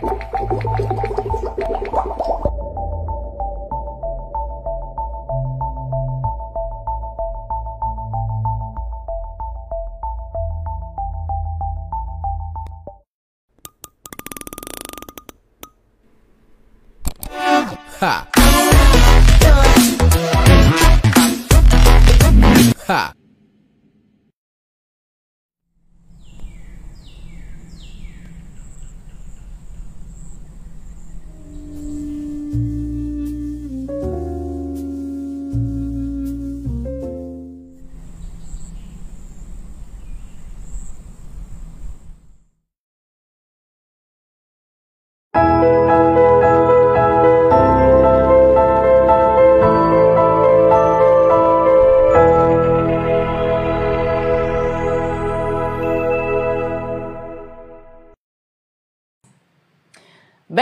あっ。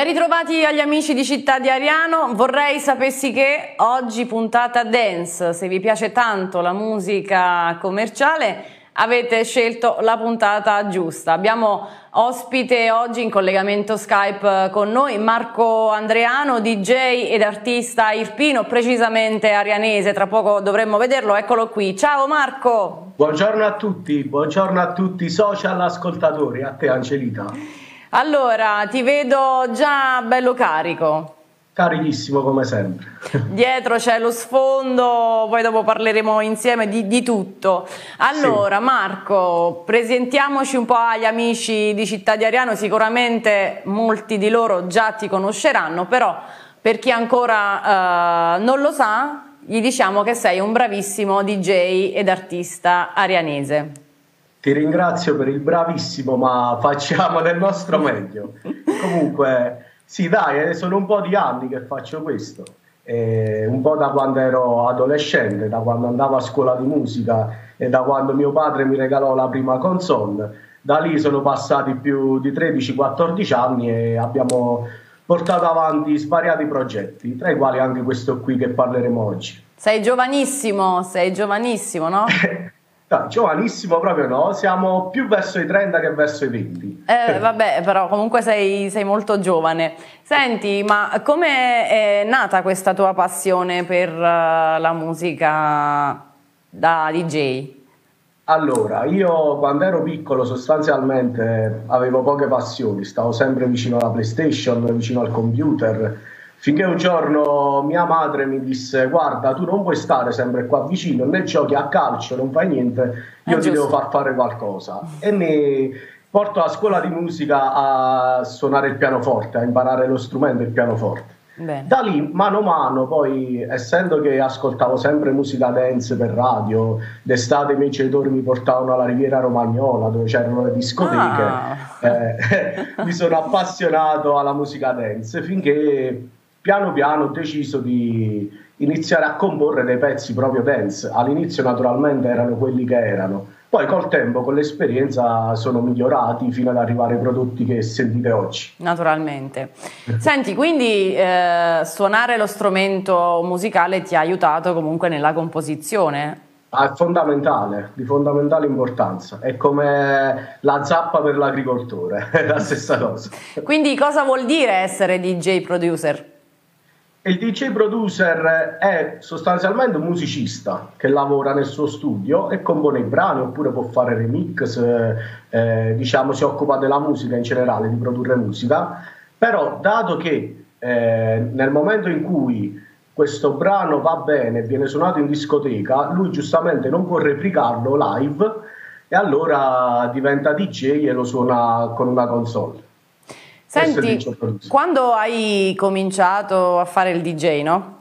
Ritrovati agli amici di Città di Ariano, vorrei sapessi che oggi puntata dance, se vi piace tanto la musica commerciale avete scelto la puntata giusta. Abbiamo ospite oggi in collegamento Skype con noi Marco Andreano, DJ ed artista irpino, precisamente arianese, tra poco dovremmo vederlo, eccolo qui. Ciao Marco! Buongiorno a tutti, buongiorno a tutti social ascoltatori, a te Angelita. Allora, ti vedo già bello carico. Carichissimo come sempre. Dietro c'è lo sfondo, poi dopo parleremo insieme di, di tutto. Allora, sì. Marco, presentiamoci un po' agli amici di Città di Ariano, sicuramente molti di loro già ti conosceranno, però per chi ancora uh, non lo sa, gli diciamo che sei un bravissimo DJ ed artista arianese. Ti ringrazio per il bravissimo, ma facciamo del nostro meglio. Comunque, sì, dai, eh, sono un po' di anni che faccio questo. Eh, un po' da quando ero adolescente, da quando andavo a scuola di musica e da quando mio padre mi regalò la prima console. Da lì sono passati più di 13-14 anni e abbiamo portato avanti svariati progetti, tra i quali anche questo qui che parleremo oggi. Sei giovanissimo, sei giovanissimo, no? No, giovanissimo proprio no, siamo più verso i 30 che verso i 20. Eh, vabbè, però comunque sei, sei, molto giovane. Senti, ma come è nata questa tua passione per uh, la musica da DJ? Allora, io quando ero piccolo sostanzialmente avevo poche passioni, stavo sempre vicino alla PlayStation, vicino al computer Finché un giorno mia madre mi disse: Guarda, tu non puoi stare sempre qua vicino, né giochi a calcio, non fai niente, io ti devo far fare qualcosa. E mi porto a scuola di musica a suonare il pianoforte, a imparare lo strumento il pianoforte. Bene. Da lì, mano a mano, poi essendo che ascoltavo sempre musica dance per radio, d'estate i miei genitori mi portavano alla Riviera Romagnola dove c'erano le discoteche, ah. eh, mi sono appassionato alla musica dance finché piano piano ho deciso di iniziare a comporre dei pezzi proprio dance. All'inizio naturalmente erano quelli che erano, poi col tempo, con l'esperienza sono migliorati fino ad arrivare ai prodotti che sentite oggi. Naturalmente. Senti, quindi eh, suonare lo strumento musicale ti ha aiutato comunque nella composizione? Ah, è fondamentale, di fondamentale importanza. È come la zappa per l'agricoltore, è la stessa cosa. Quindi cosa vuol dire essere DJ producer? Il DJ producer è sostanzialmente un musicista che lavora nel suo studio e compone i brani oppure può fare remix, eh, diciamo si occupa della musica in generale, di produrre musica, però dato che eh, nel momento in cui questo brano va bene, viene suonato in discoteca, lui giustamente non può replicarlo live e allora diventa DJ e lo suona con una console. Senti, quando hai cominciato a fare il DJ, no?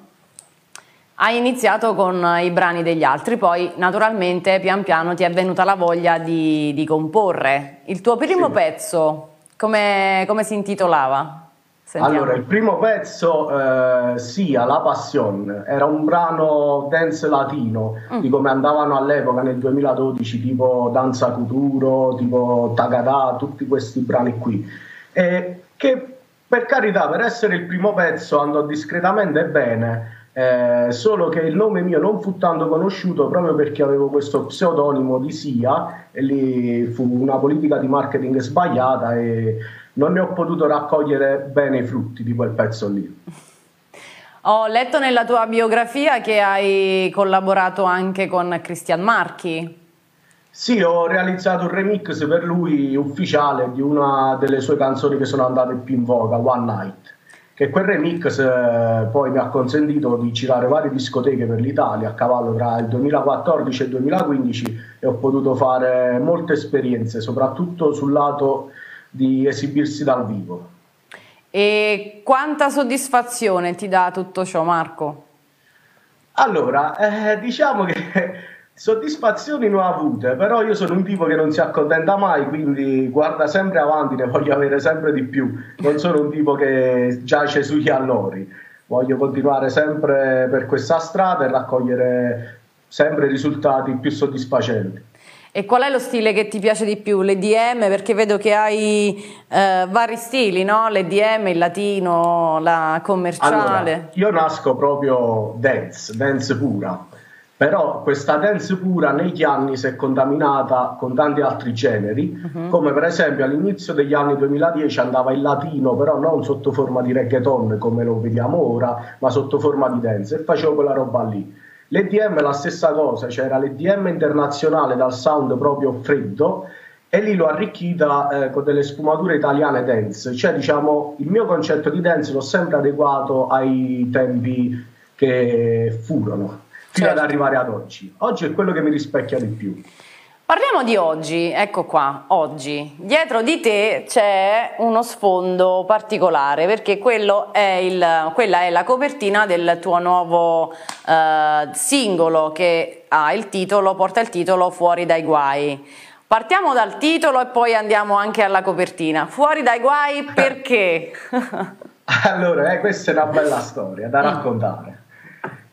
Hai iniziato con i brani degli altri, poi naturalmente pian piano ti è venuta la voglia di, di comporre. Il tuo primo sì. pezzo, come, come, si intitolava? Sentiamo. Allora, il primo pezzo, eh, sia La Passion, era un brano dance latino, mm. di come andavano all'epoca nel 2012, tipo Danza Cuturo, tipo Tagadà, tutti questi brani qui. E che per carità, per essere il primo pezzo andò discretamente bene, eh, solo che il nome mio non fu tanto conosciuto proprio perché avevo questo pseudonimo di Sia e lì fu una politica di marketing sbagliata e non ne ho potuto raccogliere bene i frutti di quel pezzo lì. Ho letto nella tua biografia che hai collaborato anche con Cristian Marchi. Sì, ho realizzato un remix per lui ufficiale di una delle sue canzoni che sono andate più in voga, One Night che quel remix eh, poi mi ha consentito di girare varie discoteche per l'Italia a cavallo tra il 2014 e il 2015 e ho potuto fare molte esperienze, soprattutto sul lato di esibirsi dal vivo. E quanta soddisfazione ti dà tutto ciò, Marco? Allora, eh, diciamo che Soddisfazioni ne ho avute, però io sono un tipo che non si accontenta mai, quindi guarda sempre avanti, ne voglio avere sempre di più. Non sono un tipo che giace sugli allori, voglio continuare sempre per questa strada e raccogliere sempre risultati più soddisfacenti. E qual è lo stile che ti piace di più? L'EDM? Perché vedo che hai eh, vari stili, no? L'EDM, il latino, la commerciale. Allora, io nasco proprio dance, dance pura però questa dance pura negli anni si è contaminata con tanti altri generi, uh-huh. come per esempio all'inizio degli anni 2010 andava il latino, però non sotto forma di reggaeton come lo vediamo ora, ma sotto forma di dance e facevo quella roba lì. L'EDM è la stessa cosa, c'era l'EDM internazionale dal sound proprio freddo e lì l'ho arricchita eh, con delle sfumature italiane dance, cioè diciamo il mio concetto di dance l'ho sempre adeguato ai tempi che furono fino certo. ad arrivare ad oggi. Oggi è quello che mi rispecchia di più. Parliamo di oggi, ecco qua, oggi. Dietro di te c'è uno sfondo particolare perché è il, quella è la copertina del tuo nuovo uh, singolo che ha il titolo, porta il titolo Fuori dai guai. Partiamo dal titolo e poi andiamo anche alla copertina. Fuori dai guai perché? allora, eh, questa è una bella storia da raccontare.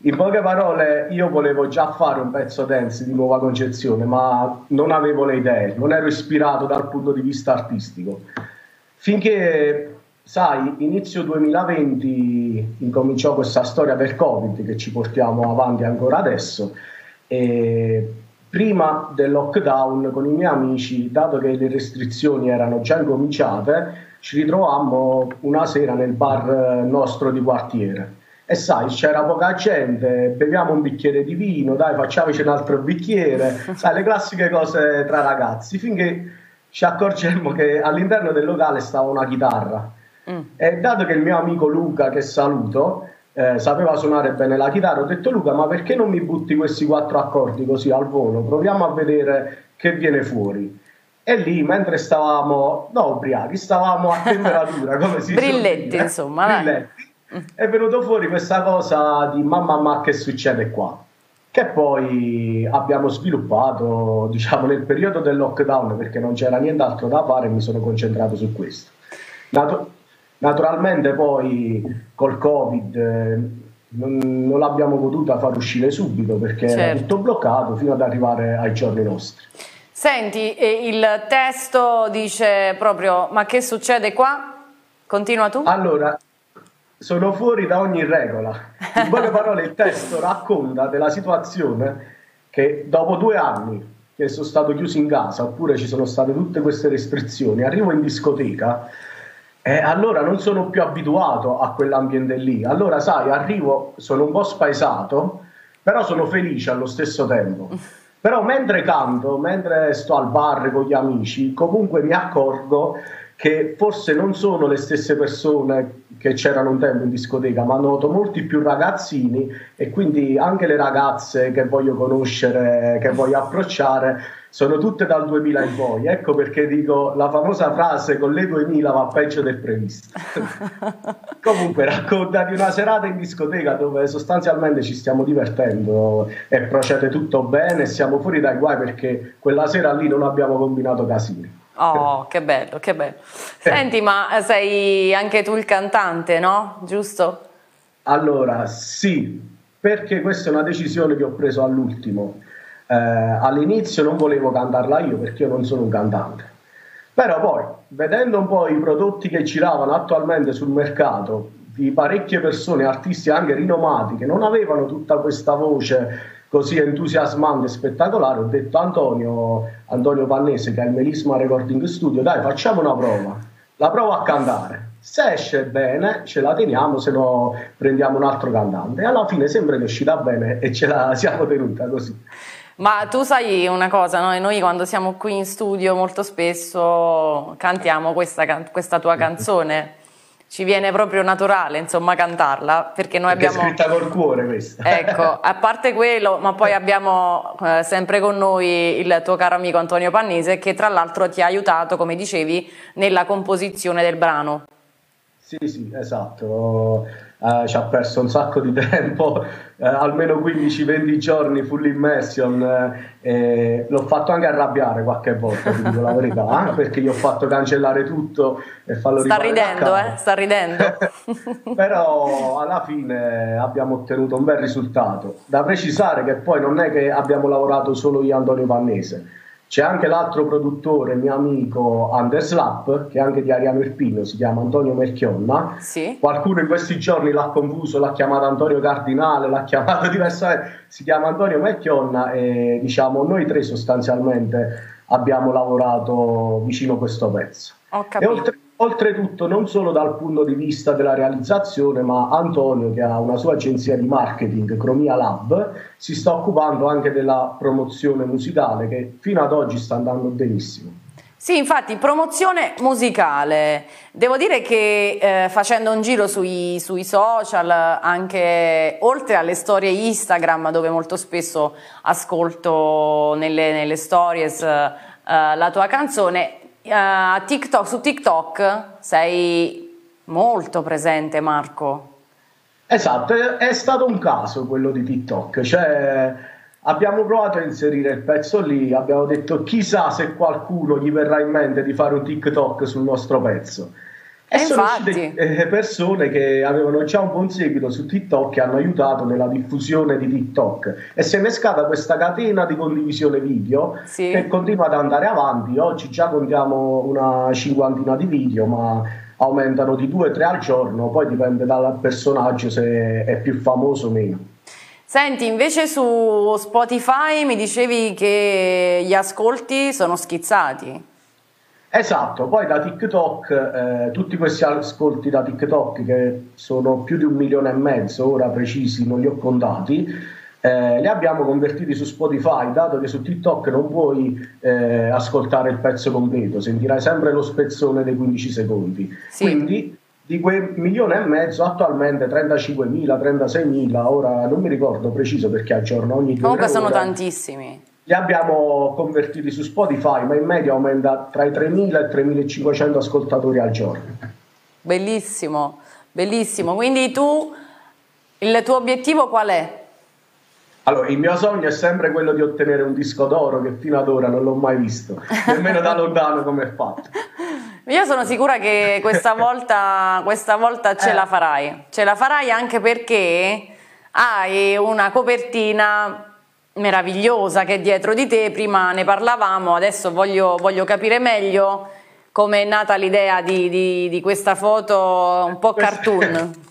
In poche parole, io volevo già fare un pezzo dance di nuova concezione, ma non avevo le idee, non ero ispirato dal punto di vista artistico. Finché, sai, inizio 2020 incominciò questa storia del Covid che ci portiamo avanti ancora adesso. E prima del lockdown, con i miei amici, dato che le restrizioni erano già incominciate, ci ritrovammo una sera nel bar nostro di quartiere e sai, c'era poca gente, beviamo un bicchiere di vino, dai, facciamoci un altro bicchiere, sai, le classiche cose tra ragazzi, finché ci accorgemmo che all'interno del locale stava una chitarra. Mm. E dato che il mio amico Luca, che saluto, eh, sapeva suonare bene la chitarra, ho detto Luca, ma perché non mi butti questi quattro accordi così al volo? Proviamo a vedere che viene fuori. E lì, mentre stavamo, no, ubriachi, stavamo a temperatura, come si Brilletti, insomma. Brilletti è venuto fuori questa cosa di mamma ma che succede qua che poi abbiamo sviluppato diciamo nel periodo del lockdown perché non c'era nient'altro da fare e mi sono concentrato su questo Natu- naturalmente poi col covid eh, non, non, l'abbiamo potuta far uscire subito perché certo. era tutto bloccato fino ad arrivare ai giorni nostri Senti, il testo dice proprio ma che succede qua? Continua tu? Allora, sono fuori da ogni regola. In poche parole, il testo racconta della situazione che dopo due anni che sono stato chiuso in casa, oppure ci sono state tutte queste restrizioni, arrivo in discoteca e allora non sono più abituato a quell'ambiente lì. Allora, sai, arrivo, sono un po' spaesato, però sono felice allo stesso tempo. Però mentre canto, mentre sto al bar con gli amici, comunque mi accorgo che forse non sono le stesse persone che c'erano un tempo in discoteca, ma noto molti più ragazzini e quindi anche le ragazze che voglio conoscere, che voglio approcciare, sono tutte dal 2000 in poi. Ecco perché dico la famosa frase con le 2000 va peggio del previsto. Comunque racconta di una serata in discoteca dove sostanzialmente ci stiamo divertendo e procede tutto bene, siamo fuori dai guai perché quella sera lì non abbiamo combinato casini. Oh, che bello, che bello. Senti, ma sei anche tu il cantante, no? Giusto? Allora, sì, perché questa è una decisione che ho preso all'ultimo. Eh, all'inizio non volevo cantarla io perché io non sono un cantante. Però poi, vedendo un po' i prodotti che giravano attualmente sul mercato, di parecchie persone, artisti anche rinomati, che non avevano tutta questa voce così entusiasmante e spettacolare, ho detto Antonio, Antonio Pannese che è il Melisma Recording Studio, dai facciamo una prova. la provo a cantare. Se esce bene, ce la teniamo, se no prendiamo un altro cantante. E alla fine sembra che è uscita bene e ce la siamo tenuta così. Ma tu sai una cosa, no? noi quando siamo qui in studio molto spesso cantiamo questa, questa tua canzone ci viene proprio naturale, insomma, cantarla, perché noi perché abbiamo... È scritta col cuore questa. Ecco, a parte quello, ma poi abbiamo eh, sempre con noi il tuo caro amico Antonio Pannese, che tra l'altro ti ha aiutato, come dicevi, nella composizione del brano. Sì, sì, esatto eh, ci ha perso un sacco di tempo, eh, almeno 15-20 giorni full immersion, eh, l'ho fatto anche arrabbiare qualche volta, dico la verità, perché gli ho fatto cancellare tutto e farlo sta ridendo, eh, sta ridendo. Però alla fine abbiamo ottenuto un bel risultato. Da precisare che poi non è che abbiamo lavorato solo io e Antonio Pannese, c'è anche l'altro produttore, mio amico Anders Lapp, che è anche di Ariano Irpino, si chiama Antonio Merchionna. Sì. Qualcuno in questi giorni l'ha confuso, l'ha chiamato Antonio Cardinale, l'ha chiamato diversamente, si chiama Antonio Merchionna e diciamo noi tre sostanzialmente abbiamo lavorato vicino a questo pezzo. Ho capito. Oltre Oltretutto non solo dal punto di vista della realizzazione, ma Antonio, che ha una sua agenzia di marketing, Chromia Lab, si sta occupando anche della promozione musicale che fino ad oggi sta andando benissimo. Sì, infatti, promozione musicale. Devo dire che eh, facendo un giro sui, sui, social, anche oltre alle storie Instagram, dove molto spesso ascolto nelle, nelle stories eh, la tua canzone, uh, TikTok, su TikTok sei molto presente Marco. Esatto, è, stato un caso quello di TikTok, cioè abbiamo provato a inserire il pezzo lì, abbiamo detto chissà se qualcuno gli verrà in mente di fare un TikTok sul nostro pezzo. E, sono uscite eh, persone che avevano già un buon seguito su TikTok e hanno aiutato nella diffusione di TikTok. E si è innescata questa catena di condivisione video sì. che continua ad andare avanti. Oggi già contiamo una cinquantina di video, ma aumentano di due o tre al giorno, poi dipende dal personaggio se è più famoso o meno. Senti, invece su Spotify mi dicevi che gli ascolti sono schizzati. Esatto, poi da TikTok, eh, tutti questi ascolti da TikTok che sono più di un milione e mezzo, ora precisi non li ho contati, eh, li abbiamo convertiti su Spotify, dato che su TikTok non puoi eh, ascoltare il pezzo completo, sentirai sempre lo spezzone dei 15 secondi. Sì. Quindi di quel milione e mezzo attualmente 35.000, 36.000, ora non mi ricordo preciso perché aggiorno ogni due Comunque sono tantissimi li abbiamo convertiti su Spotify, ma in media aumenta tra i 3.000 e i 3.500 ascoltatori al giorno. Bellissimo, bellissimo. Quindi tu, il tuo obiettivo qual è? Allora, il mio sogno è sempre quello di ottenere un disco d'oro che fino ad ora non l'ho mai visto, nemmeno da lontano come è fatto. Io sono sicura che questa volta, questa volta ce eh. la farai. Ce la farai anche perché hai una copertina meravigliosa che è dietro di te, prima ne parlavamo, adesso voglio, voglio capire meglio come è nata l'idea di, di, di questa foto un po' cartoon.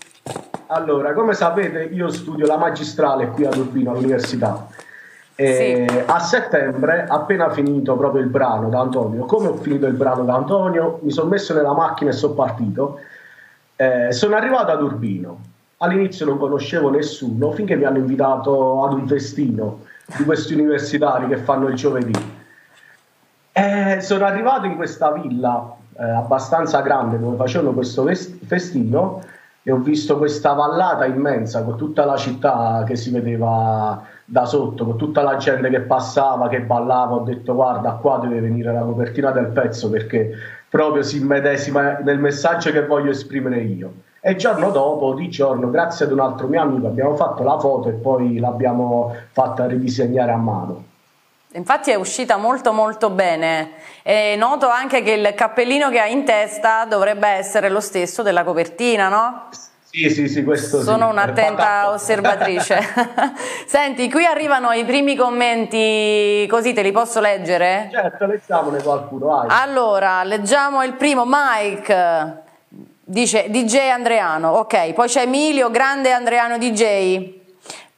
Allora, come sapete io studio la magistrale qui a Urbino all'università. E sì. A settembre, appena finito proprio il brano da Antonio, come ho finito il brano da Antonio, mi sono messo nella macchina e sono partito. Eh, sono arrivato ad Urbino. All'inizio non conoscevo nessuno finché mi hanno invitato ad un festino di questi universitari che fanno il giovedì. E sono arrivato in questa villa eh, abbastanza grande dove facevano questo festino e ho visto questa vallata immensa con tutta la città che si vedeva da sotto, con tutta la gente che passava, che ballava. Ho detto guarda qua deve venire la copertina del pezzo perché proprio si immedesima nel messaggio che voglio esprimere io. E il giorno dopo, di giorno, grazie ad un altro mio amico, abbiamo fatto la foto e poi l'abbiamo fatta ridisegnare a mano. Infatti è uscita molto molto bene e noto anche che il cappellino che ha in testa dovrebbe essere lo stesso della copertina, no? Sì, sì, sì, questo Sono sì. un'attenta osservatrice. Senti, qui arrivano i primi commenti, così te li posso leggere? Certo, leggiamone qualcuno, vai. Allora, leggiamo il primo, Mike. Dice DJ Andreano, ok, poi c'è Emilio, grande Andreano DJ.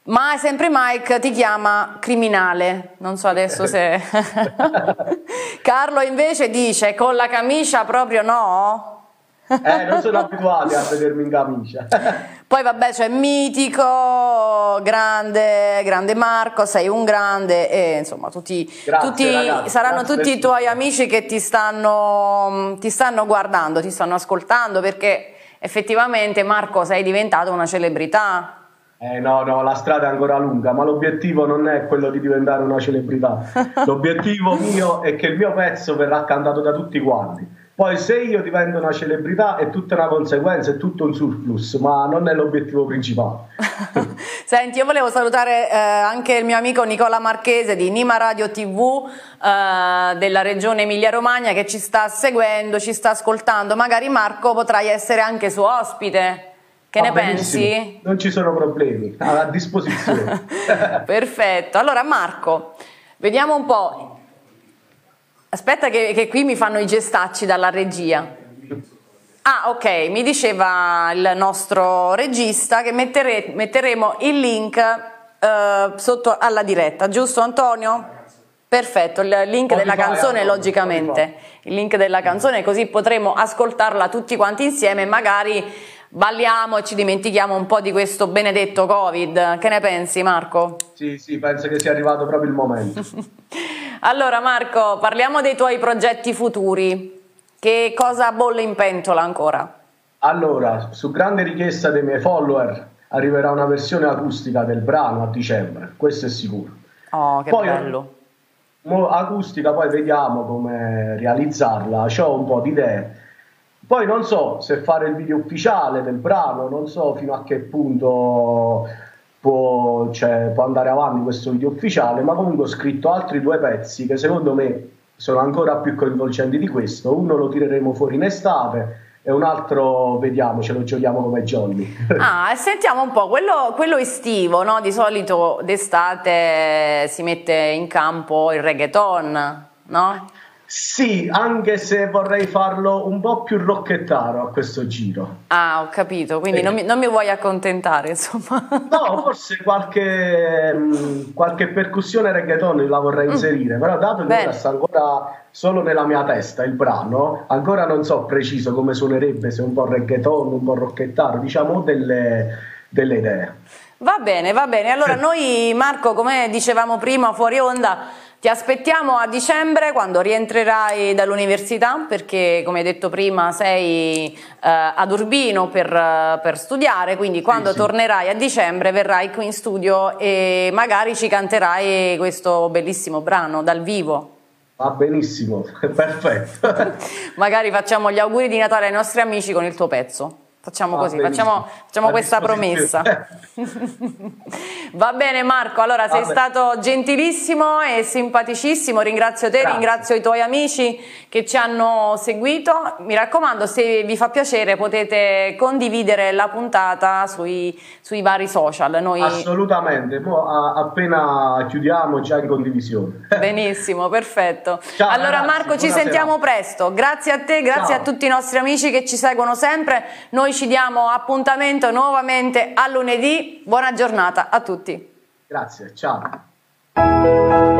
Ma sempre Mike ti chiama criminale, non so adesso se... Carlo invece dice con la camicia proprio no? Eh, non sono abituati a vedermi in camicia. Poi vabbè c'è Mitico, grande, grande Marco, sei un grande e insomma tutti, Grazie, tutti ragazzi, saranno tutti i tuoi tutto. amici che ti stanno, ti stanno guardando, ti stanno ascoltando perché effettivamente Marco sei diventato una celebrità. Eh no, no, la strada è ancora lunga, ma l'obiettivo non è quello di diventare una celebrità. L'obiettivo mio è che il mio pezzo verrà cantato da tutti quanti. Poi se io divento una celebrità è tutta una conseguenza, è tutto un surplus, ma non è l'obiettivo principale. Senti, io volevo salutare eh, anche il mio amico Nicola Marchese di Nima Radio TV eh, della regione Emilia-Romagna che ci sta seguendo, ci sta ascoltando. Magari Marco potrai essere anche suo ospite. Che Va ne benissimo, pensi? Non ci sono problemi, a disposizione. Perfetto. Allora Marco, vediamo un po'. Aspetta che, che qui mi fanno i gestacci dalla regia. Ah, ok, mi diceva il nostro regista che mettere- metteremo il link eh, sotto alla diretta, giusto Antonio? Perfetto, il link Spotify, della canzone Antonio, logicamente, il link della canzone così potremo ascoltarla tutti quanti insieme magari balliamo e ci dimentichiamo un po' di questo benedetto Covid. Che ne pensi Marco? sì, sì, penso che sia arrivato proprio il momento. Allora Marco, parliamo dei tuoi progetti futuri. Che cosa bolle in pentola ancora? Allora, su grande richiesta dei miei follower, arriverà una versione acustica del brano a dicembre, questo è sicuro. Oh, che Poi- bello. Acustica, poi vediamo come realizzarla, ho un po' di idee. Poi non so se fare il video ufficiale del brano, non so fino a che punto può, cioè, può andare avanti questo video ufficiale, ma comunque ho scritto altri due pezzi che secondo me sono ancora più coinvolgenti di questo. Uno lo tireremo fuori in estate e un altro vediamo, ce lo giochiamo come jolly. Ah, sentiamo un po', quello, quello estivo, no? Di solito d'estate si mette in campo il reggaeton, no? Sì, anche se vorrei farlo un po' più rocchettaro a questo giro. Ah, ho capito, quindi Sì. non mi, non mi vuoi accontentare, insomma. No, forse qualche, mh, qualche percussione reggaeton la vorrei inserire, però dato che Mm. Bene. sta ancora solo nella mia testa il brano, ancora non so preciso come suonerebbe, se un po' reggaeton, un po' rocchettaro, diciamo delle, delle idee. Va bene, va bene. Allora noi Marco, come dicevamo prima fuori onda, ti aspettiamo a dicembre quando rientrerai dall'università perché come hai detto prima sei eh, ad Urbino per, per studiare, quindi quando sì. tornerai a dicembre verrai qui in studio e magari ci canterai questo bellissimo brano dal vivo. Va benissimo, perfetto. Magari facciamo gli auguri di Natale ai nostri amici con il tuo pezzo. Facciamo Va così, facciamo, facciamo questa promessa. Va bene Marco, allora sei Vabbè. stato gentilissimo e simpaticissimo, ringrazio te, Grazie. ringrazio i tuoi amici che ci hanno seguito. Mi raccomando, se vi fa piacere potete condividere la puntata sui, sui vari social. Noi... Assolutamente, Mo, a- appena chiudiamo già in condivisione. Benissimo, perfetto. Ciao, allora ragazzi, Marco, ci sentiamo serata. presto. Grazie a te, grazie Ciao. a tutti i nostri amici che ci seguono sempre. Noi ci diamo appuntamento nuovamente a lunedì. Buona giornata a tutti. Grazie, ciao.